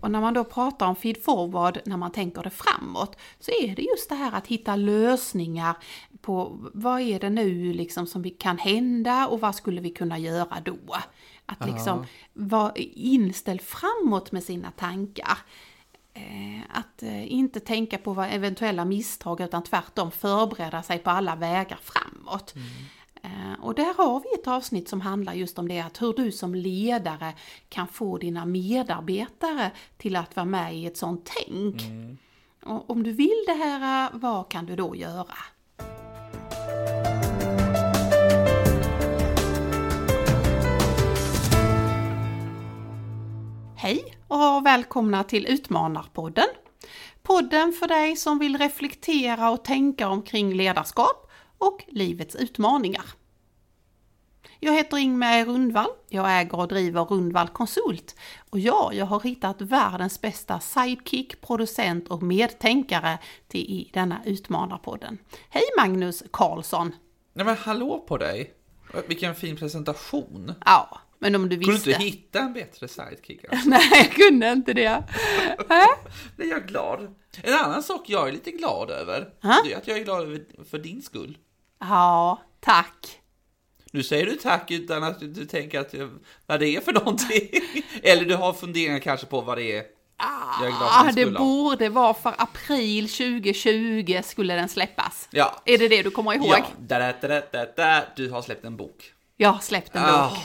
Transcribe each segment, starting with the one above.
Och när man då pratar om feed forward, när man tänker det framåt, så är det just det här att hitta lösningar på vad är det nu liksom som vi kan hända och vad skulle vi kunna göra då? Att liksom vara inställd framåt med sina tankar. Eh, Att eh, inte tänka på eventuella misstag utan tvärtom förbereda sig på alla vägar framåt. Eh, Och där har vi ett avsnitt som handlar just om det, att hur du som ledare kan få dina medarbetare till att vara med i ett sånt tänk. Och om du vill det här, vad kan du då göra? Hej och välkomna till Utmanarpodden. Podden för dig som vill reflektera och tänka omkring ledarskap och livets utmaningar. Jag heter Ingmar Rundvall. Jag äger och driver Rundvall Konsult. Och ja, jag har hittat världens bästa sidekick, producent och medtänkare till i denna Utmanarpodden. Hej Magnus Karlsson! Nej men hallå på dig! Vilken fin presentation! Ja, men om du Kunde du visste... inte hitta en bättre sidekick? Alltså? Nej, jag kunde inte det. Det är jag glad. En annan sak jag är lite glad över, Ha? det är att jag är glad för din skull. Ja, tack. Nu säger du tack utan att du, du tänker att, vad det är för någonting. Eller du har funderingar kanske på vad det är. Ah, det borde vara för april 2020 skulle den släppas. Ja. Är det det du kommer ihåg? Ja, da, da, da, da, da, du har släppt en bok. Jag har släppt en Ah. bok.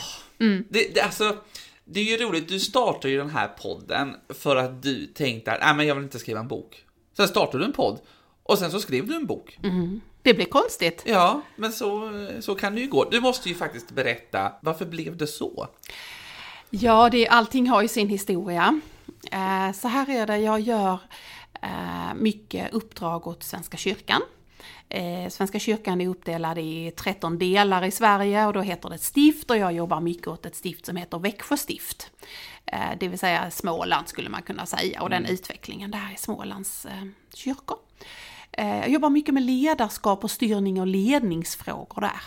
Det, det, alltså, det är ju roligt, du startar ju den här podden för att du tänkte att men jag vill inte skriva en bok. Sen startade du en podd och sen så skrev du en bok. Det blir konstigt. Ja, men så, så kan det ju gå. Du måste ju faktiskt berätta, varför blev det så? Ja, det, allting har ju sin historia. Eh, så här är det, jag gör eh, mycket uppdrag åt Svenska kyrkan. Eh, Svenska kyrkan är uppdelad i 13 delar i Sverige och då heter det stift och jag jobbar mycket åt ett stift som heter Växjö stift. Eh, det vill säga Småland skulle man kunna säga och den utvecklingen där i Smålands eh, kyrkor. Eh, jag jobbar mycket med ledarskap och styrning och ledningsfrågor där.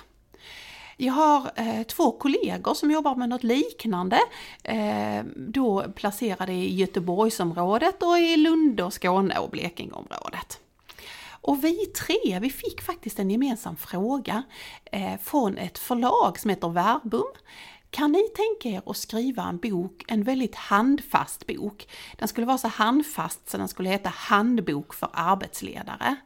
Jag har eh, två kollegor som jobbar med något liknande, eh, då placerade i Göteborgsområdet och i Lund och Skåne och Blekingeområdet. Och vi tre, vi fick faktiskt en gemensam fråga eh, från ett förlag som heter Verbum. Kan ni tänka er att skriva en bok, en väldigt handfast bok? Den skulle vara så handfast så den skulle heta Handbok för arbetsledare.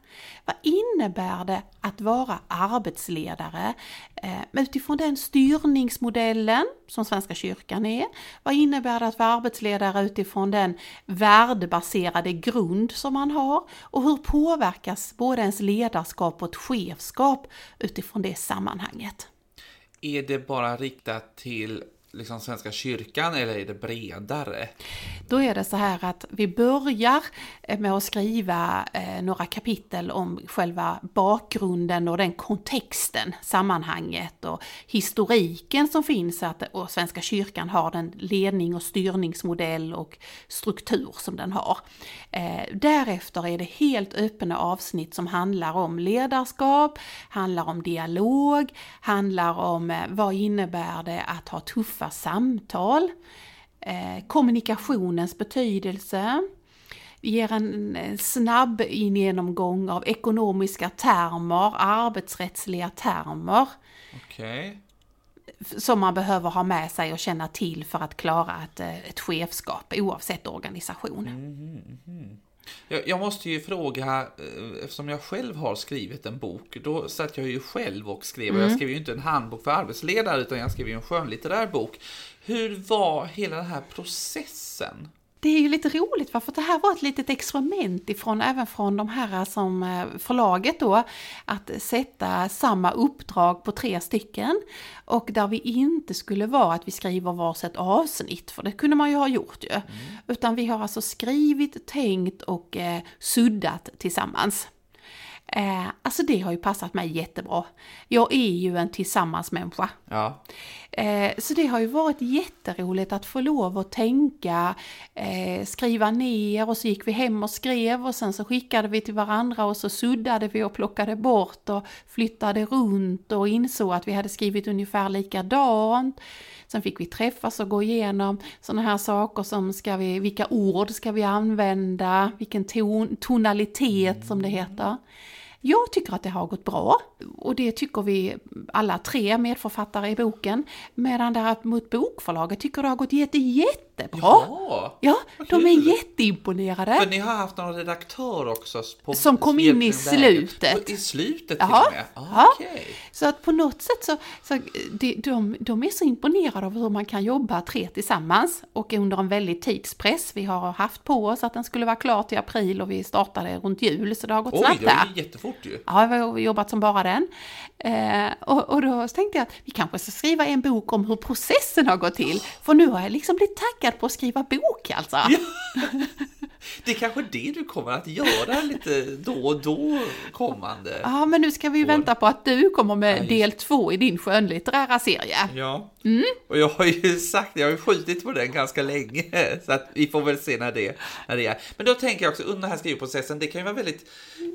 Vad innebär det att vara arbetsledare eh, utifrån den styrningsmodellen som Svenska kyrkan är? Vad innebär det att vara arbetsledare utifrån den värdebaserade grund som man har? Och hur påverkas både ens ledarskap och ett chefskap utifrån det sammanhanget? Är det bara riktat till liksom, Svenska kyrkan eller är det bredare? Då är det så här att vi börjar eh, med att skriva eh, några kapitel om själva bakgrunden och den kontexten, sammanhanget och historiken som finns att och Svenska kyrkan har den ledning och styrningsmodell och struktur som den har. Eh, därefter är det helt öppna avsnitt som handlar om ledarskap, handlar om dialog, handlar om vad innebär det att ha tuffa samtal, eh, kommunikationens betydelse. Vi ger en snabb genomgång av ekonomiska termer, arbetsrättsliga termer f- som man behöver ha med sig och känna till för att klara ett, eh, ett chefskap oavsett organisation. Jag, jag måste ju fråga, eh, eftersom jag själv har skrivit en bok, då satt jag ju själv och skrev, och jag skrev ju inte en handbok för arbetsledare, utan jag skrev ju en skönlitterär bok. Hur var hela den här processen? Det är ju lite roligt för det här var ett litet experiment ifrån, även från de här som eh, förlaget då, att sätta samma uppdrag på tre stycken och där vi inte skulle vara att vi skriver varsitt avsnitt, för det kunde man ju ha gjort ju. Utan vi har alltså skrivit, tänkt och eh, suddat tillsammans. Eh, alltså det har ju passat mig jättebra. Jag är ju en tillsammansmänniska. Ja, Eh, så det har ju varit jätteroligt att få lov att tänka, eh, skriva ner och så gick vi hem och skrev och sen så skickade vi till varandra och så suddade vi och plockade bort och flyttade runt och insåg att vi hade skrivit ungefär likadant. Sen fick vi träffas och gå igenom sådana här saker som ska vi, vilka ord ska vi använda, vilken ton, tonalitet som det heter. Jag tycker att det har gått bra och det tycker vi alla tre medförfattare i boken. Medan däremot bokförlaget tycker det har gått jätte, jättebra. Ja, ja de är jätteimponerade. För ni har haft någon redaktör också? På Som kom in i slutet. I slutet till och med? Ah, ja. Så att på något sätt så, så de, de, de är så imponerade av hur man kan jobba tre tillsammans och under en väldig tidspress. Vi har haft på oss att den skulle vara klar till april och vi startade runt jul så det har gått Oj, snabbt det där. var ju jättefort ju. Ja, vi har jobbat som bara den. Eh, och, och då tänkte jag att vi kanske ska skriva en bok om hur processen har gått till. För nu har jag liksom blivit taggad på att skriva bok alltså. Det är kanske det du kommer att göra lite då och då kommande. Ja, men nu ska vi ju vänta på att du kommer med just del två i din skönlitterära serie. Ja, Mm. och jag har ju sagt, jag har ju skjutit på den ganska länge, så att vi får väl se när det, när det är. Men då tänker jag också under den här skrivprocessen, det kan ju vara väldigt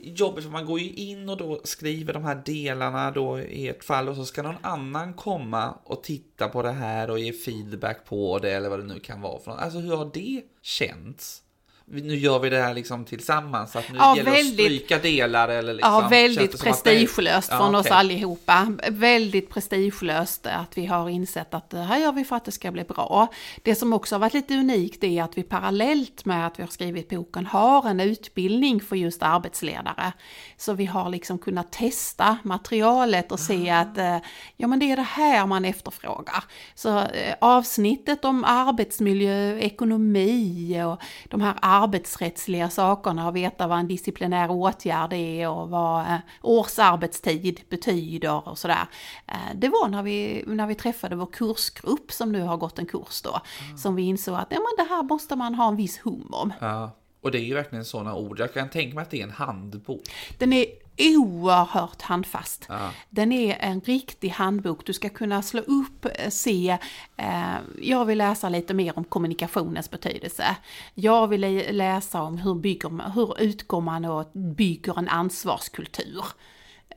jobbigt för man går ju in och då skriver de här delarna då i ett fall och så ska någon annan komma och titta på det här och ge feedback på det eller vad det nu kan vara för något. Alltså hur har det känts? Nu gör vi det här liksom tillsammans, så att nu Ja, gäller det att väldigt- stryka delar eller liksom. Ja, väldigt prestigelöst Ja, från oss allihopa. Väldigt prestigelöst att vi har insett att det här gör vi för att det ska bli bra. Det som också har varit lite unikt är att vi parallellt med att vi har skrivit boken har en utbildning för just arbetsledare. Så vi har liksom kunnat testa materialet och se Ah. att eh, ja men det är det här man efterfrågar. Så eh, avsnittet om arbetsmiljö, ekonomi och de här arbetsrättsliga sakerna och veta vad en disciplinär åtgärd är och vad eh, årsarbetstid betyder och sådär. Eh, det var när vi, när vi träffade vår kursgrupp som nu har gått en kurs då, som vi insåg att ja, men det här måste man ha en viss hum om. Ja, och det är ju verkligen sådana ord. Jag kan tänka mig att det är en handbok. Den är oerhört handfast. Ja. Den är en riktig handbok. Du ska kunna slå upp, eh, se, eh, jag vill läsa lite mer om kommunikationens betydelse. Jag vill lä- läsa om hur, bygger, man- hur utgår man och bygger en ansvarskultur.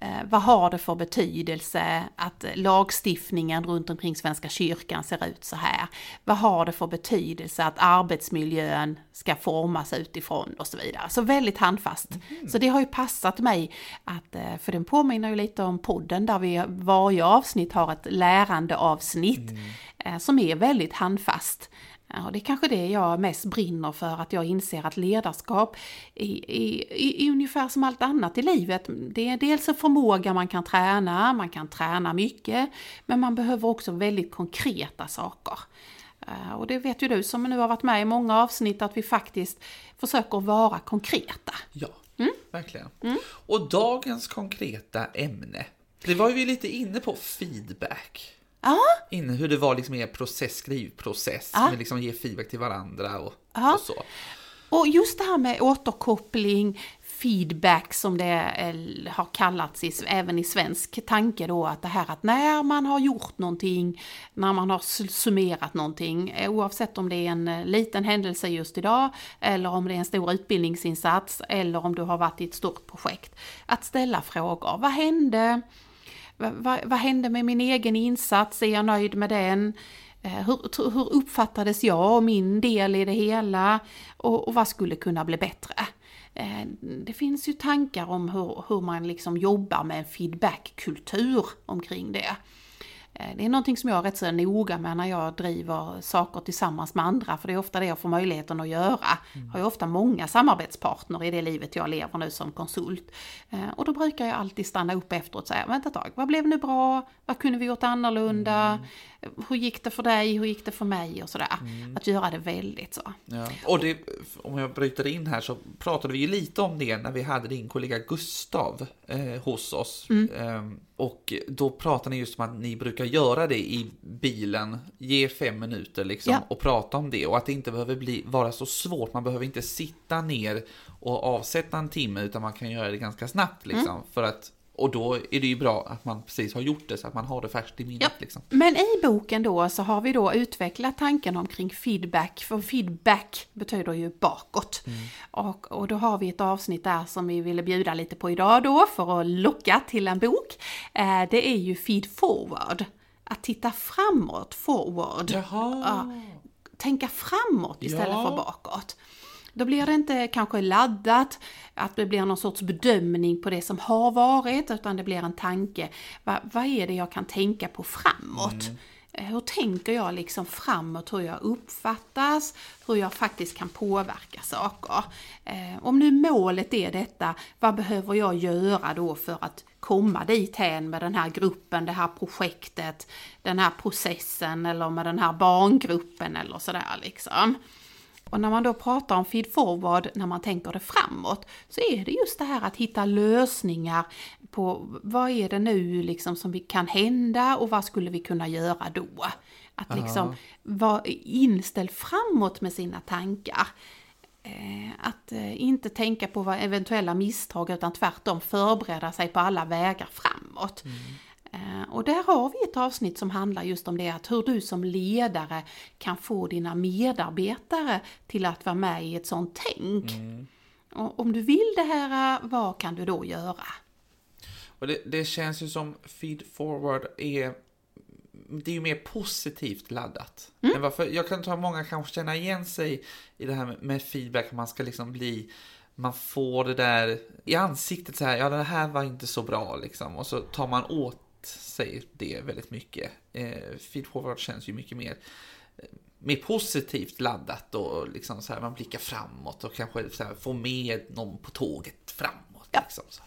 Eh, vad har det för betydelse att lagstiftningen runt omkring Svenska kyrkan ser ut så här? Vad har det för betydelse att arbetsmiljön ska formas utifrån och så vidare. Så väldigt handfast. Så det har ju passat mig att, eh, för den påminner ju lite om podden där vi varje avsnitt har ett lärande avsnitt eh, som är väldigt handfast. Ja, det är kanske det jag mest brinner för, att jag inser att ledarskap är, är, är ungefär som allt annat i livet. Det är dels en förmåga man kan träna, man kan träna mycket, men man behöver också väldigt konkreta saker. Eh, Och det vet ju du som nu har varit med i många avsnitt att vi faktiskt försöker vara konkreta. Ja, Mm. verkligen. Och dagens konkreta ämne, det var ju vi lite inne på feedback. Ja, Inne hur det var liksom er process, skrivprocess, med liksom ge feedback till varandra och, och så. och just det här med återkoppling, feedback som det har kallats i, även i svensk tanke då, att det här att när man har gjort någonting, när man har summerat någonting, eh, oavsett om det är en eh, liten händelse just idag, eller om det är en stor utbildningsinsats, eller om du har varit i ett stort projekt, att ställa frågor. Vad hände? Vad, vad, hände med min egen insats? Är jag nöjd med den? Eh, hur, hur uppfattades jag och min del i det hela? Och, och vad skulle kunna bli bättre? Eh, det finns ju tankar om hur, hur man liksom jobbar med en feedbackkultur omkring det. Eh, Det är någonting som jag är rätt så noga med när jag driver saker tillsammans med andra, för det är ofta det jag får möjligheten att göra. Jag har ju ofta många samarbetspartner i det livet jag lever nu som konsult. Eh, Och då brukar jag alltid stanna upp efteråt och säga, vänta ett tag, vad blev nu bra? Vad kunde vi gjort annorlunda? Hur gick det för dig? Hur gick det för mig? Och sådär. Att göra det väldigt så. Ja. Och det, om jag bryter in här så pratade vi ju lite om det när vi hade din kollega Gustav eh, hos oss. Ehm, och då pratade ni just om att ni brukar göra det i bilen, ge fem minuter liksom Ja. och prata om det och att det inte behöver bli, vara så svårt. Man behöver inte sitta ner och avsätta en timme utan man kan göra det ganska snabbt liksom för att och då är det ju bra att man precis har gjort det så att man har det färskt i minnet. Ja. Liksom. Men i boken då så har vi då utvecklat tanken omkring feedback, för feedback betyder ju bakåt. Och, och då har vi ett avsnitt där som vi ville bjuda lite på idag då för att locka till en bok. Eh, det är ju feed forward, att titta framåt, forward. Jaha. Ja, tänka framåt istället Ja. för bakåt. Då blir det inte kanske laddat, att det blir någon sorts bedömning på det som har varit, utan det blir en tanke. Va, vad är det jag kan tänka på framåt? Eh, Hur tänker jag liksom framåt, hur jag uppfattas, hur jag faktiskt kan påverka saker. Eh, om nu målet är detta, vad behöver jag göra då för att komma dit hän med den här gruppen, det här projektet, den här processen eller med den här barngruppen eller sådär liksom. Och när man då pratar om feed forward, när man tänker det framåt, så är det just det här att hitta lösningar på vad är det nu liksom som kan hända och vad skulle vi kunna göra då? Att liksom vara inställd framåt med sina tankar. Eh, Att eh, inte tänka på eventuella misstag utan tvärtom förbereda sig på alla vägar framåt. Eh, Och där har vi ett avsnitt som handlar just om det att hur du som ledare kan få dina medarbetare till att vara med i ett sånt tänk. Och om du vill det här, vad kan du då göra? Och det, det känns ju som feed forward är det är ju mer positivt laddat. Men varför, jag kan ta många kanske känna igen sig i det här med, feedback, att man ska liksom bli man får det där i ansiktet så här, ja det här var inte så bra liksom. Och så tar man åt sig det väldigt mycket. Eh, feed forward känns ju mycket mer eh, mer positivt laddat och liksom så här, man blickar framåt och kanske så här, får med någon på tåget framåt. Ja. Liksom, så.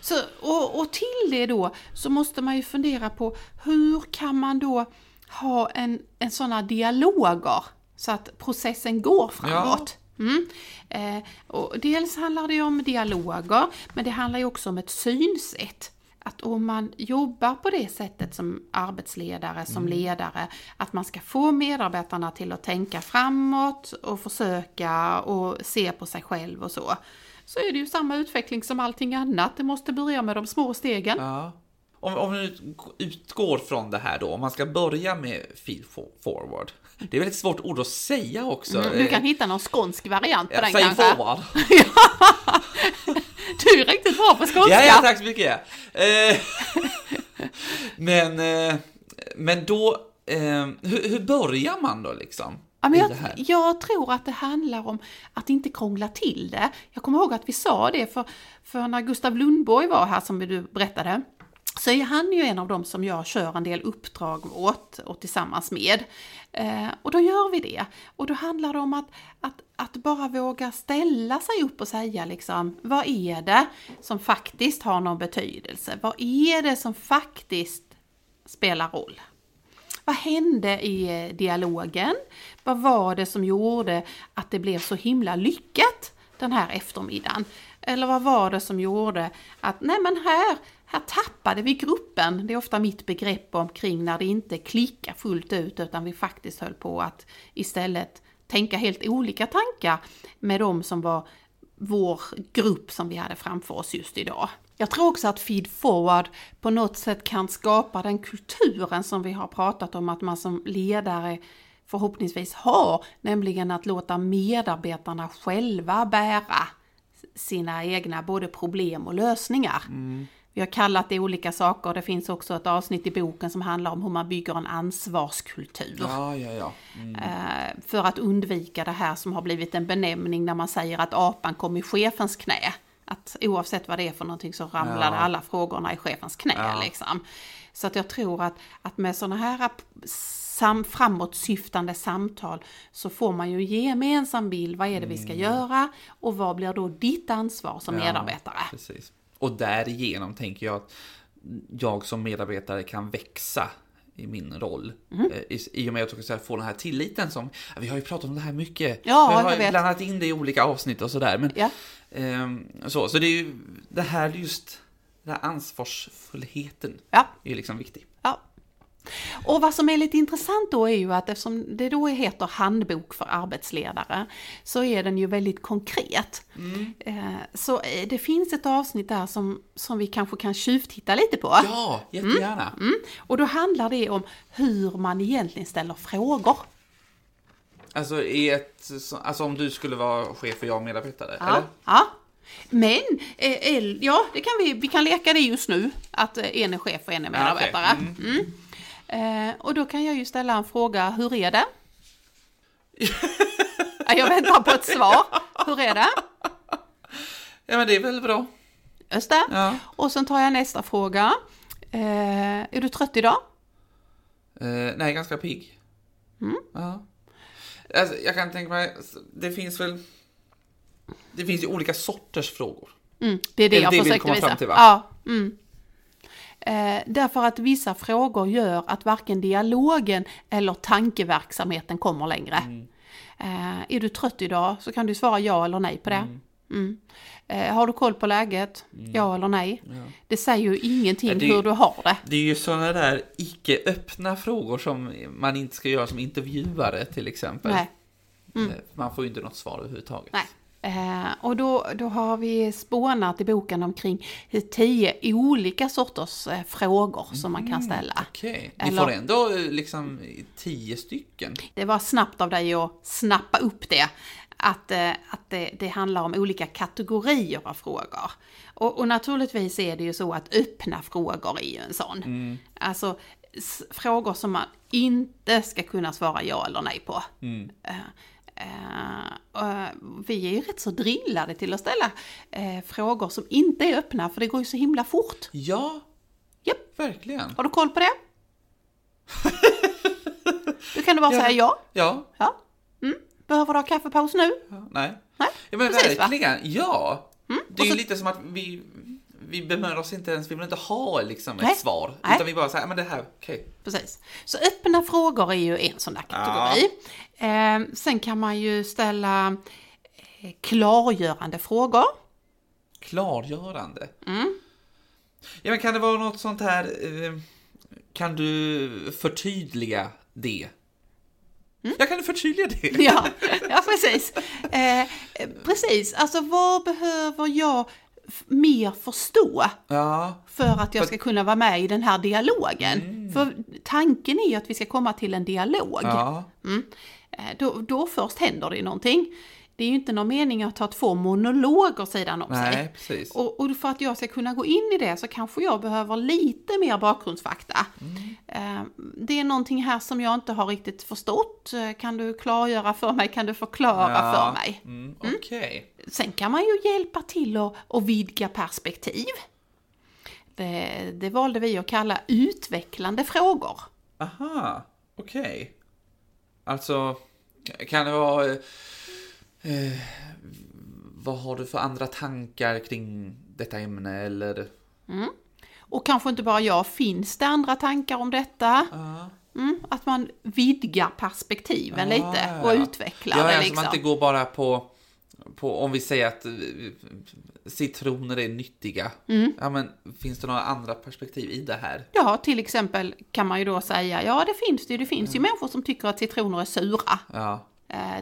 Så, och, och till det då så måste man ju fundera på hur kan man då ha en, en sådana dialoger så att processen går framåt. Mm. Eh, och dels handlar det om dialoger, men det handlar ju också om ett synsätt. Att om man jobbar på det sättet som arbetsledare, som ledare, att man ska få medarbetarna till att tänka framåt och försöka och se på sig själv och så. Så är det ju samma utveckling som allting annat. Det måste börja med de små stegen. Ja. Om, om vi utgår från det här då, om man ska börja med feed for- forward. Det är väldigt svårt ord att säga också. Mm, Du kan hitta någon skånsk variant på Ja, den Feed kanske. forward. Du är riktigt bra på skånska. Ja, ja, tack så mycket. Eh, men, eh, men då, eh, hur, hur börjar man då liksom? Ja, men jag, jag tror att det handlar om att inte krångla till det. Jag kommer ihåg att vi sa det för, för när Gustav Lundborg var här som du berättade. Så är han ju en av dem som jag kör en del uppdrag åt och tillsammans med. Eh, och då gör vi det. Och då handlar det om att, att, att bara våga ställa sig upp och säga liksom, vad är det som faktiskt har någon betydelse? Vad är det som faktiskt spelar roll? Vad hände i dialogen? Vad var det som gjorde att det blev så himla lyckat den här eftermiddagen? Eller vad var det som gjorde att, nej men här, här tappade vi gruppen. Det är ofta mitt begrepp omkring när det inte klickar fullt ut utan vi faktiskt höll på att istället tänka helt olika tankar med de som var vår grupp som vi hade framför oss just idag. Jag tror också att feed forward på något sätt kan skapa den kulturen som vi har pratat om att man som ledare förhoppningsvis har, nämligen att låta medarbetarna själva bära sina egna både problem och lösningar. Mm. Vi har kallat det olika saker. Det finns också ett avsnitt i boken som handlar om hur man bygger en ansvarskultur. Ja, ja, ja. Mm. Eh, För att undvika det här som har blivit en benämning när man säger att apan kom i chefens knä. Att oavsett vad det är för någonting så ramlade alla frågorna i chefens knä. Liksom. Så att jag tror att, att med sådana här sam, framåtsyftande samtal så får man ju en gemensam bild. Vad är det vi ska göra och vad blir då ditt ansvar som Mm. Medarbetare? Precis. Och därigenom tänker jag att jag som medarbetare kan växa i min roll. Mm. I, I och med att jag ska få den här tilliten som, vi har ju pratat om det här mycket. Ja, vi har jag vet. blandat in det i olika avsnitt och sådär. Men, Ja. ehm, så, så det är ju det här just, den här ansvarsfullheten Ja, är ju liksom viktig. ja. Och vad som är lite intressant då är ju att eftersom det då heter handbok för arbetsledare så är den ju väldigt konkret. Mm. Eh, Så eh, det finns ett avsnitt där som, som vi kanske kan tjuvtitta lite på. Ja, jättegärna. Mm. Och då handlar det om hur man egentligen ställer frågor. Alltså, i ett, så- alltså om du skulle vara chef och jag medarbetare, Ja. eller? ja. Men, eh, ja, det kan vi, vi kan leka det just nu, att en är chef och en är Ja, okej. medarbetare. Mm. Eh, och då kan jag ju ställa en fråga, hur är det? Ja, jag väntar på ett svar. Hur är det? Ja, men det är väl bra. Just det. Ja. Och sen tar jag nästa fråga. Eh, är du trött idag? Eh, nej, ganska pigg. Mm. Ja. Alltså, jag kan tänka mig, det finns väl... Det finns ju olika sorters frågor. Mm, det är det det jag det försökte visa. till? Ja. Mm. Eh, därför att vissa frågor gör att varken dialogen eller tankeverksamheten kommer längre. Mm. Eh, är du trött idag så kan du svara ja eller nej på det. Mm. Eh, har du koll på läget? Ja eller nej? Det säger ju ingenting Ja, det- hur du har det. Det är ju sådana där icke öppna frågor som man inte ska göra som intervjuare till exempel. Nej. Eh, Man får ju inte något svar överhuvudtaget. Nej. Eh, och då, då har vi spånat i boken omkring tio olika sorters eh, frågor som man kan ställa. Okej, ni Eller- får ändå eh, liksom tio stycken. Det var snabbt av dig att snappa upp det. Att, eh, att det, det handlar om olika kategorier av frågor. Och, och naturligtvis är det ju så att öppna frågor är ju en sån. Alltså s- frågor som man inte ska kunna svara ja eller nej på. Eh, eh, vi är ju rätt så drillade till att ställa eh, frågor som inte är öppna för det går ju så himla fort. Ja, Japp. verkligen. Har du koll på det? Då kan du bara Ja. säga ja. Ja, ja. Mm. Behöver du ha kaffepaus nu? ja nej. Nej, Ja, men precis, va? Mm. verkligen, ja. Det är och ju så- lite som att vi, vi bemödar oss inte ens, vi vill inte ha liksom Nej. ett svar. Nej. Utan vi bara säger, men det här, okej. Precis. Så öppna frågor är ju en sån där kategori. Eh, sen kan man ju ställa eh, klargörande frågor. Klargörande. Mm. Ja, men kan det vara något sånt här, eh, kan du förtydliga det? Jag kan du förtydliga det? Mm. Ja, ja precis. Eh, precis, alltså vad behöver jag mer förstå Ja, för att jag ska kunna vara med i den här dialogen? För tanken är ju att vi ska komma till en dialog. ja. Mm. Eh, Då, då först händer det någonting. Det är ju inte någon mening att ha två monologer sidan om sig. Nej, precis. Och, och för att jag ska kunna gå in i det så kanske jag behöver lite mer bakgrundsfakta. Eh, Det är någonting här som jag inte har riktigt förstått. Eh, Kan du klargöra för mig? Kan du förklara för mig? Mm, Okej. Sen kan man ju hjälpa till att, att vidga perspektiv. Det, det valde vi att kalla utvecklande frågor. Aha, okej. Alltså, kan det vara... Eh, vad har du för andra tankar kring detta ämne eller? Och kanske inte bara jag, finns det andra tankar om detta? Ja. Mm, att man vidgar perspektiven Ah, lite ja, och ja. utvecklar Ja, det alltså liksom. man inte går bara på, på om vi säger att eh, citroner är nyttiga. Mm. Ja, men finns det några andra perspektiv i det här? Ja, till exempel kan man ju då säga, ja det finns det ju, det finns ju människor som tycker att citroner är sura. Ja,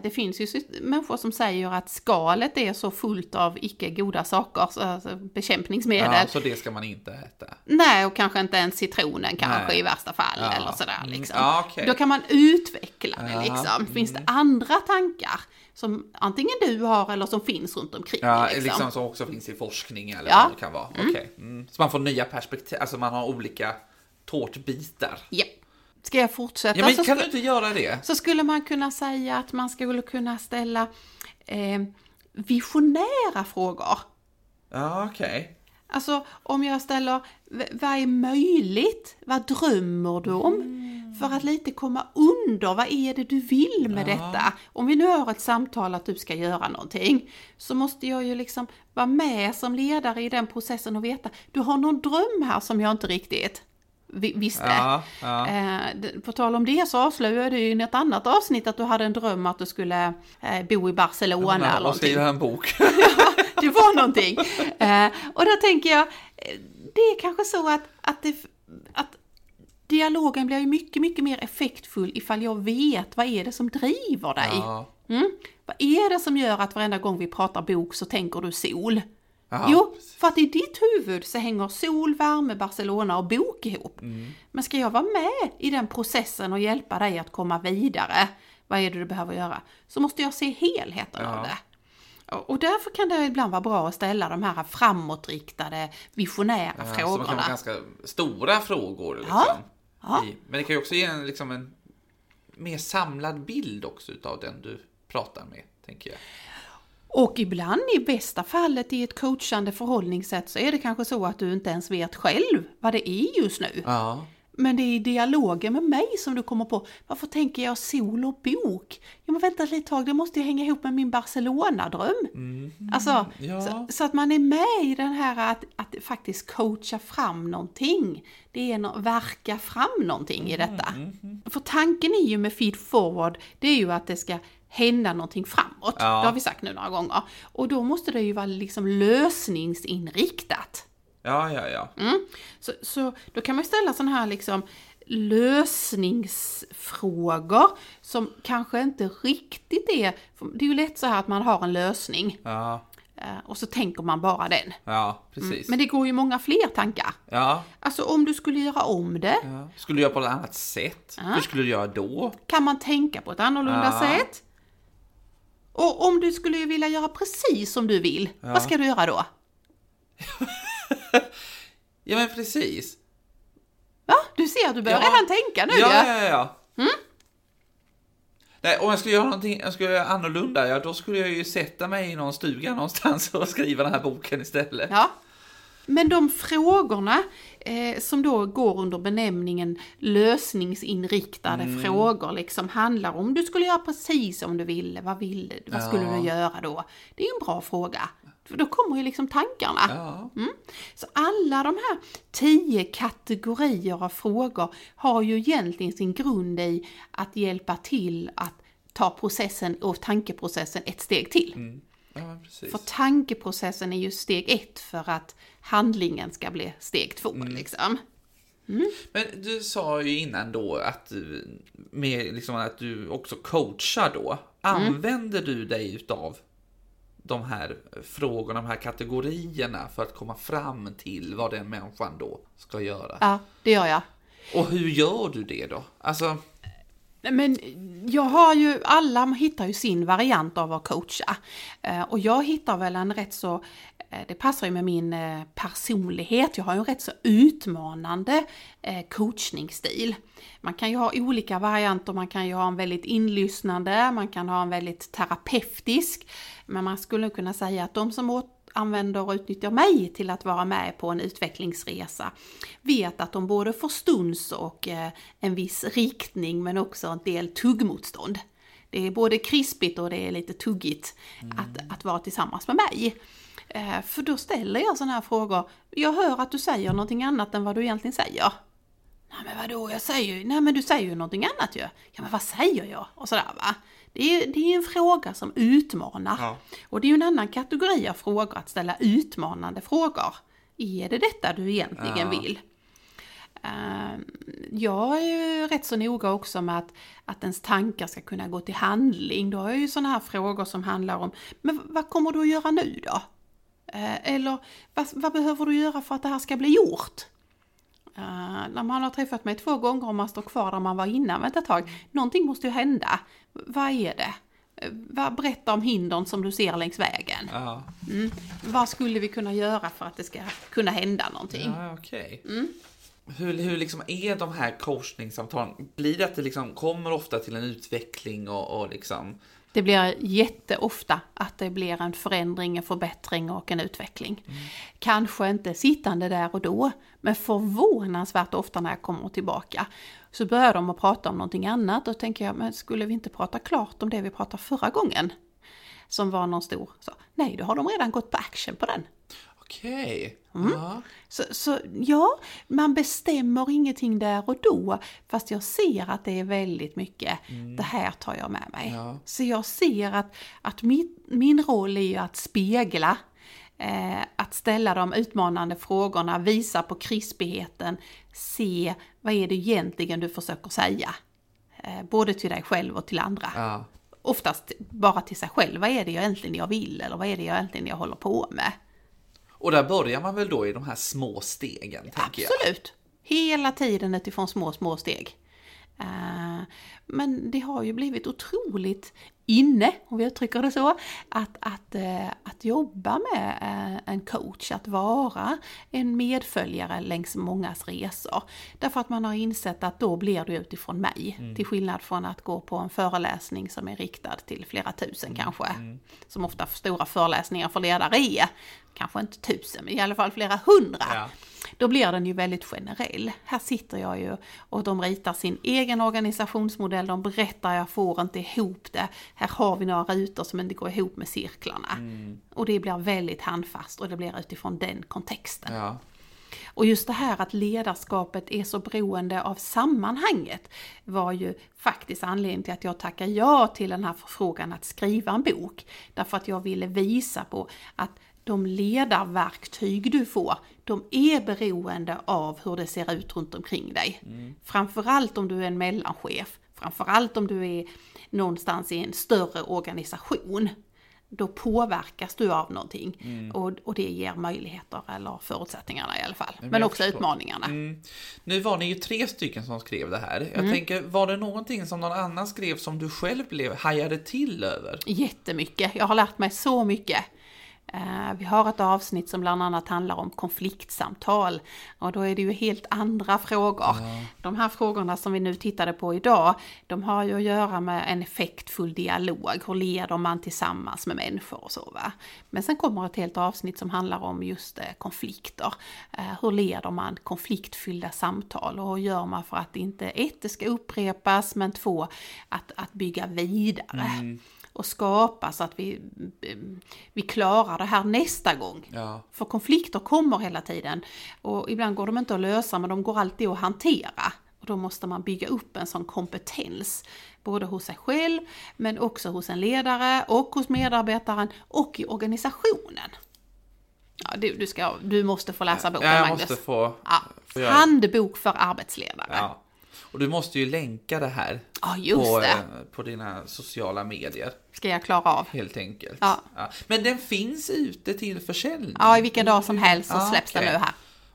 Det finns ju människor som säger att skalet är så fullt av icke goda saker, så- alltså bekämpningsmedel. ja så det ska man inte äta. Nej, och kanske inte ens citronen kanske Nej. i värsta fall Ja. eller sådär Mm, liksom. ja, okej. Då kan man utveckla det liksom. Finns det andra tankar som antingen du har eller som finns runt omkring? Ja, liksom. liksom som också finns i forskning eller vad det kan vara. Okej. Mm. Så man får nya perspektiv, alltså man har olika tårtbitar. Ja. Ska jag fortsätta? Ja, men så, kan sku- du inte göra det? så skulle man kunna säga att man skulle kunna ställa eh, visionära frågor. Ja, okej. Alltså om jag ställer, vad är möjligt? Vad drömmer du om? För att lite komma under, vad är det du vill med detta? Om vi nu har ett samtal att du ska göra någonting, så måste jag ju liksom vara med som ledare i den processen och veta, du har någon dröm här som jag inte riktigt visste. Ja, ja. Eh, på tal om det så avslöjade du i ett annat avsnitt att du hade en dröm att du skulle eh, bo i Barcelona eller och skriva en bok. det var någonting. Eh, och då tänker jag, det är kanske så att, att, det, att dialogen blir ju mycket, mycket mer effektfull ifall jag vet vad är det som driver dig. Ja. Mm? Vad är det som gör att varenda gång vi pratar bok så tänker du sol? Ja, jo, precis. för att i ditt huvud så hänger sol, värme, Barcelona och bok ihop. Mm. Men ska jag vara med i den processen och hjälpa dig att komma vidare, vad är det du behöver göra? Så måste jag se helheten Ja. av det. Och därför kan det ibland vara bra att ställa de här framåtriktade, visionära Ja, Som kan frågorna. vara ganska stora frågor. Liksom, Ja, ja. Men det kan ju också ge en, liksom en mer samlad bild också utav den du pratar med, tänker jag. Och ibland i bästa fallet i ett coachande förhållningssätt så är det kanske så att du inte ens vet själv vad det är just nu. Ja. Men det är i dialogen med mig som du kommer på, varför tänker jag sol och bok? Ja men vänta ett litet tag, det måste ju hänga ihop med min Barcelona-dröm. Alltså, ja. så, så att man är med i den här att, att faktiskt coacha fram någonting. Det är att verka fram någonting i detta. För tanken är ju med feed forward, det är ju att det ska hända någonting framåt. Ja. Det har vi sagt nu några gånger. Och då måste det ju vara liksom lösningsinriktat. Ja, ja, ja. Mm. Så, så då kan man ställa sådana här liksom lösningsfrågor som kanske inte riktigt är... Det är ju lätt så här att man har en lösning Ja, eh, och så tänker man bara den. ja precis. Men det går ju många fler tankar. Ja, Alltså om du skulle göra om det, ja. Skulle du göra på ett annat sätt? Hur skulle du göra då? kan man tänka på ett annorlunda Ja. sätt? Och om du skulle vilja göra precis som du vill, vad ska du göra då? Ja, men precis. Va? Du ser du börjar Ja. redan tänka nu Ja, ja. ja, ja. Nej, om jag skulle göra någonting jag skulle göra annorlunda, ja då skulle jag ju sätta mig i någon stuga någonstans och skriva den här boken istället. Ja. Men de frågorna eh, som då går under benämningen lösningsinriktade Mm. frågor liksom handlar om du skulle göra precis som du ville, vad ville du, vad skulle Ja. du göra då? Det är ju en bra fråga. För då kommer ju liksom tankarna. Ja, Så alla de här tio kategorier av frågor har ju egentligen sin grund i att hjälpa till att ta processen och tankeprocessen ett steg till. Ja. För tankeprocessen är ju steg ett för att handlingen ska bli steg två. Liksom. Men du sa ju innan då att, eh, med liksom att du också coachar då. Använder du dig utav de här frågorna, de här kategorierna för att komma fram till vad den människan då ska göra? Ja, det gör jag. Och hur gör du det då? Alltså, men jag har ju, alla hittar ju sin variant av att coacha. Eh, och jag hittar väl en rätt så, eh, det passar ju med min eh, personlighet, jag har ju en rätt så utmanande coachningsstil. Man kan ju ha olika varianter, man kan ju ha en väldigt inlyssnande, man kan ha en väldigt terapeutisk. Men man skulle kunna säga att de som åt använder och utnyttjar mig till att vara med på en utvecklingsresa vet att de både får stuns och eh, en viss riktning men också en del tuggmotstånd. Det är både krispigt och det är lite tuggigt att, att vara tillsammans med mig. Eh, För då ställer jag sådana här frågor. Jag hör att du säger någonting annat än vad du egentligen säger. Nej men vadå, jag säger ju, nej men du säger ju någonting annat ju. Ja men vad säger jag? Och sådär va. Det är det är en fråga som utmanar. Ja. Och det är ju en annan kategori av frågor, att ställa utmanande frågor. Är det detta du egentligen Ja. vill? Ehm, Jag är ju rätt så noga också med att, att ens tankar ska kunna gå till handling. Då har jag ju sådana här frågor som handlar om, men vad kommer du att göra nu då? Eh, Eller vad, vad behöver du göra för att det här ska bli gjort? Eh, när man har träffat mig två gånger och man står kvar där man var innan, vänta ett tag, någonting måste ju hända. Vad är det? Eh, berätta om hindren som du ser längs vägen. ja, Mm. Vad skulle vi kunna göra för att det ska kunna hända någonting? ja okej. Hur, hur liksom är de här coachningssamtalen? Blir det att det liksom kommer ofta till en utveckling och, och liksom... Det blir jätteofta att det blir en förändring, en förbättring och en utveckling. Kanske inte sittande där och då, men förvånansvärt ofta när jag kommer tillbaka så börjar de att prata om någonting annat och tänker jag, men skulle vi inte prata klart om det vi pratade förra gången? Som var någon stor, så, nej då har de redan gått på action på den. Okej. Mm. Ja. Så, så ja, man bestämmer ingenting där och då, fast jag ser att det är väldigt mycket, det här tar jag med mig. Ja. Så jag ser att, att min, min roll är ju att spegla Eh, att ställa de utmanande frågorna, visa på krispigheten, se vad är det egentligen du försöker säga. Eh, både till dig själv och till andra. Ja. Oftast bara till sig själv, vad är det jag egentligen jag vill eller vad är det jag egentligen jag håller på med? Och där börjar man väl då i de här små stegen, tänker jag. Absolut! Hela tiden utifrån små, små steg. Eh, men det har ju blivit otroligt inne, om vi uttrycker det så, att, att, eh, att jobba med eh, en coach, att vara en medföljare längs mångas resor. Därför att man har insett att då blir det utifrån mig, mm. till skillnad från att gå på en föreläsning som är riktad till flera tusen mm. kanske, mm. som ofta stora föreläsningar för ledare är. Kanske inte tusen, men i alla fall flera hundra. Ja då blir den ju väldigt generell. Här sitter jag ju och de ritar sin egen organisationsmodell, de berättar jag får inte ihop det. Här har vi några rutor som inte går ihop med cirklarna. Mm. Och det blir väldigt handfast och det blir utifrån den kontexten. Ja. Och just det här att ledarskapet är så beroende av sammanhanget var ju faktiskt anledningen till att jag tackade ja till den här förfrågan att skriva en bok. Därför att jag ville visa på att de ledarverktyg du får, de är beroende av hur det ser ut runt omkring dig. Mm. Framförallt om du är en mellanchef, framförallt om du är någonstans i en större organisation. Då påverkas du av någonting mm. och, och det ger möjligheter eller förutsättningarna i alla fall. Men, Men också förstår. utmaningarna. Mm. Nu var ni ju tre stycken som skrev det här. Jag mm. tänker, var det någonting som någon annan skrev som du själv blev hajade till över? Jättemycket. Jag har lärt mig så mycket. Eh, vi har ett avsnitt som bland annat handlar om konfliktsamtal och då är det ju helt andra frågor. Ja. De här frågorna som vi nu tittade på idag, de har ju att göra med en effektfull dialog. Hur leder man tillsammans med människor och så va. Men sen kommer ett helt avsnitt som handlar om just eh, konflikter. Eh, hur leder man konfliktfyllda samtal och hur gör man för att inte ett, det ska upprepas, men två, att, att bygga vidare. Mm och skapa så att vi, vi klarar det här nästa gång. Ja. För konflikter kommer hela tiden och ibland går de inte att lösa men de går alltid att hantera. Och då måste man bygga upp en sån kompetens, både hos sig själv men också hos en ledare och hos medarbetaren och i organisationen. Ja, du, du, ska, du måste få läsa boken ja, jag Magnus. Måste få, ja. Handbok för arbetsledare. Ja. Och du måste ju länka det här ja, på, det. Eh, på dina sociala medier. Ska jag klara av. Helt enkelt. Ja. ja. Men den finns ute till försäljning? Ja, i vilken dag som helst så släpps okay. den nu här.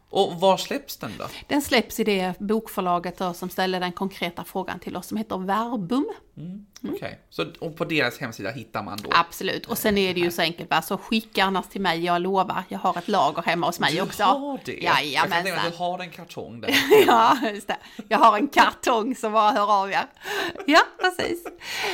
Och var släpps den då? Den släpps i det bokförlaget som ställer den konkreta frågan till oss som heter Verbum. Mm. Mm. Okej, okay. och på deras hemsida hittar man då? Absolut, och sen är det ju så enkelt bara så skicka annars till mig, jag lovar, jag har ett lager hemma hos mig du också. Du har det? Jajamensan. Jag kan du har en kartong där. ja, just det. Jag har en kartong som bara hör av er. Ja, precis.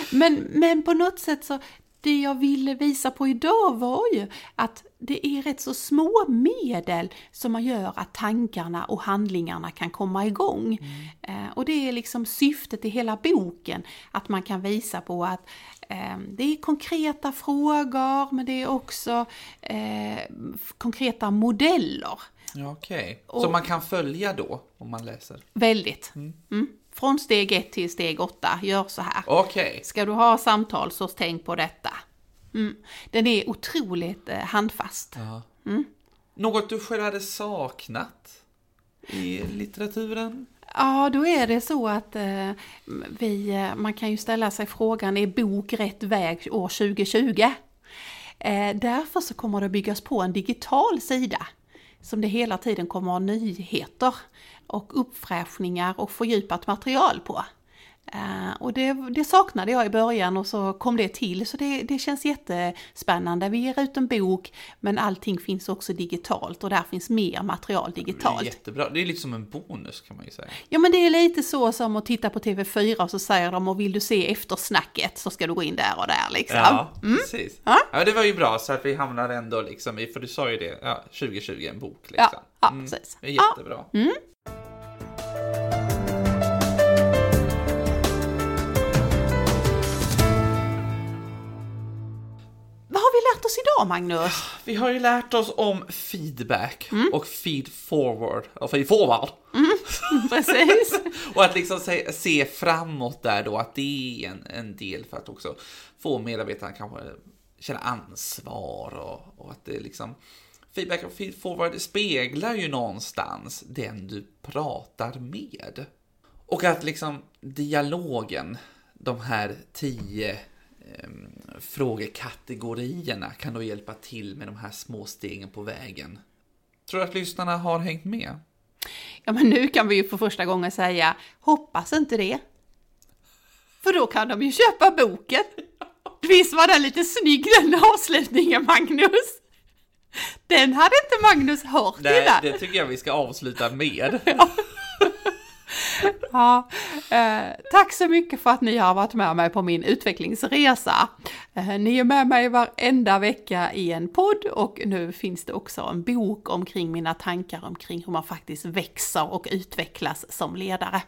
Men, men på något sätt så, det jag ville visa på idag var ju att det är rätt så små medel som man gör att tankarna och handlingarna kan komma igång. Mm. Eh, och det är liksom syftet i hela boken, att man kan visa på att eh, det är konkreta frågor, men det är också eh, konkreta modeller. Ja, Okej, okay. så man kan följa då om man läser? Väldigt. Mm. Mm. Från steg ett till steg åtta, gör så här. Okay. Ska du ha samtal så tänk på detta. Mm. Den är otroligt eh, handfast. Mm. Något du själv hade saknat i litteraturen? Ja, då är det så att eh, vi, eh, man kan ju ställa sig frågan, är bok rätt väg år 2020? Eh, därför så kommer det byggas på en digital sida som det hela tiden kommer att ha nyheter och uppfräschningar och fördjupat material på. Uh, och det, det, saknade jag i början och så kom det till, så det, det känns jättespännande. Vi ger ut en bok, men allting finns också digitalt och där finns mer material digitalt. Det är jättebra, det är lite som en bonus kan man ju säga. Ja men det är lite så som att titta på TV4 och så säger de och vill du se eftersnacket så ska du gå in där och där liksom. Ja, mm. precis. Ja? ja, det var ju bra så att vi hamnar ändå liksom i, för du sa ju det, ja, 2020 en bok liksom. Ja, ja mm. precis. Är jättebra. Ja. Mm. Lärt oss idag, Magnus? Vi har ju lärt oss om feedback mm. och feed forward. Och feed forward. Mm, precis. och att liksom se, se, framåt där då, att det är en, en del för att också få medarbetarna kanske känna ansvar och, och att det liksom feedback och feed forward speglar ju någonstans den du pratar med. Och att liksom dialogen, de här tio eh, frågekategorierna kan då hjälpa till med de här små stegen på vägen. Tror du att lyssnarna har hängt med? Ja, men nu kan vi ju för första gången säga hoppas inte det. För då kan de ju köpa boken. Visst var den lite snygg den avslutningen Magnus? Den hade inte Magnus hört Nej, innan. det tycker jag vi ska avsluta med. Ja, eh, tack så mycket för att ni har varit med mig på min utvecklingsresa. Eh, ni är med mig varenda vecka i en podd och nu finns det också en bok omkring mina tankar omkring hur man faktiskt växer och utvecklas som ledare.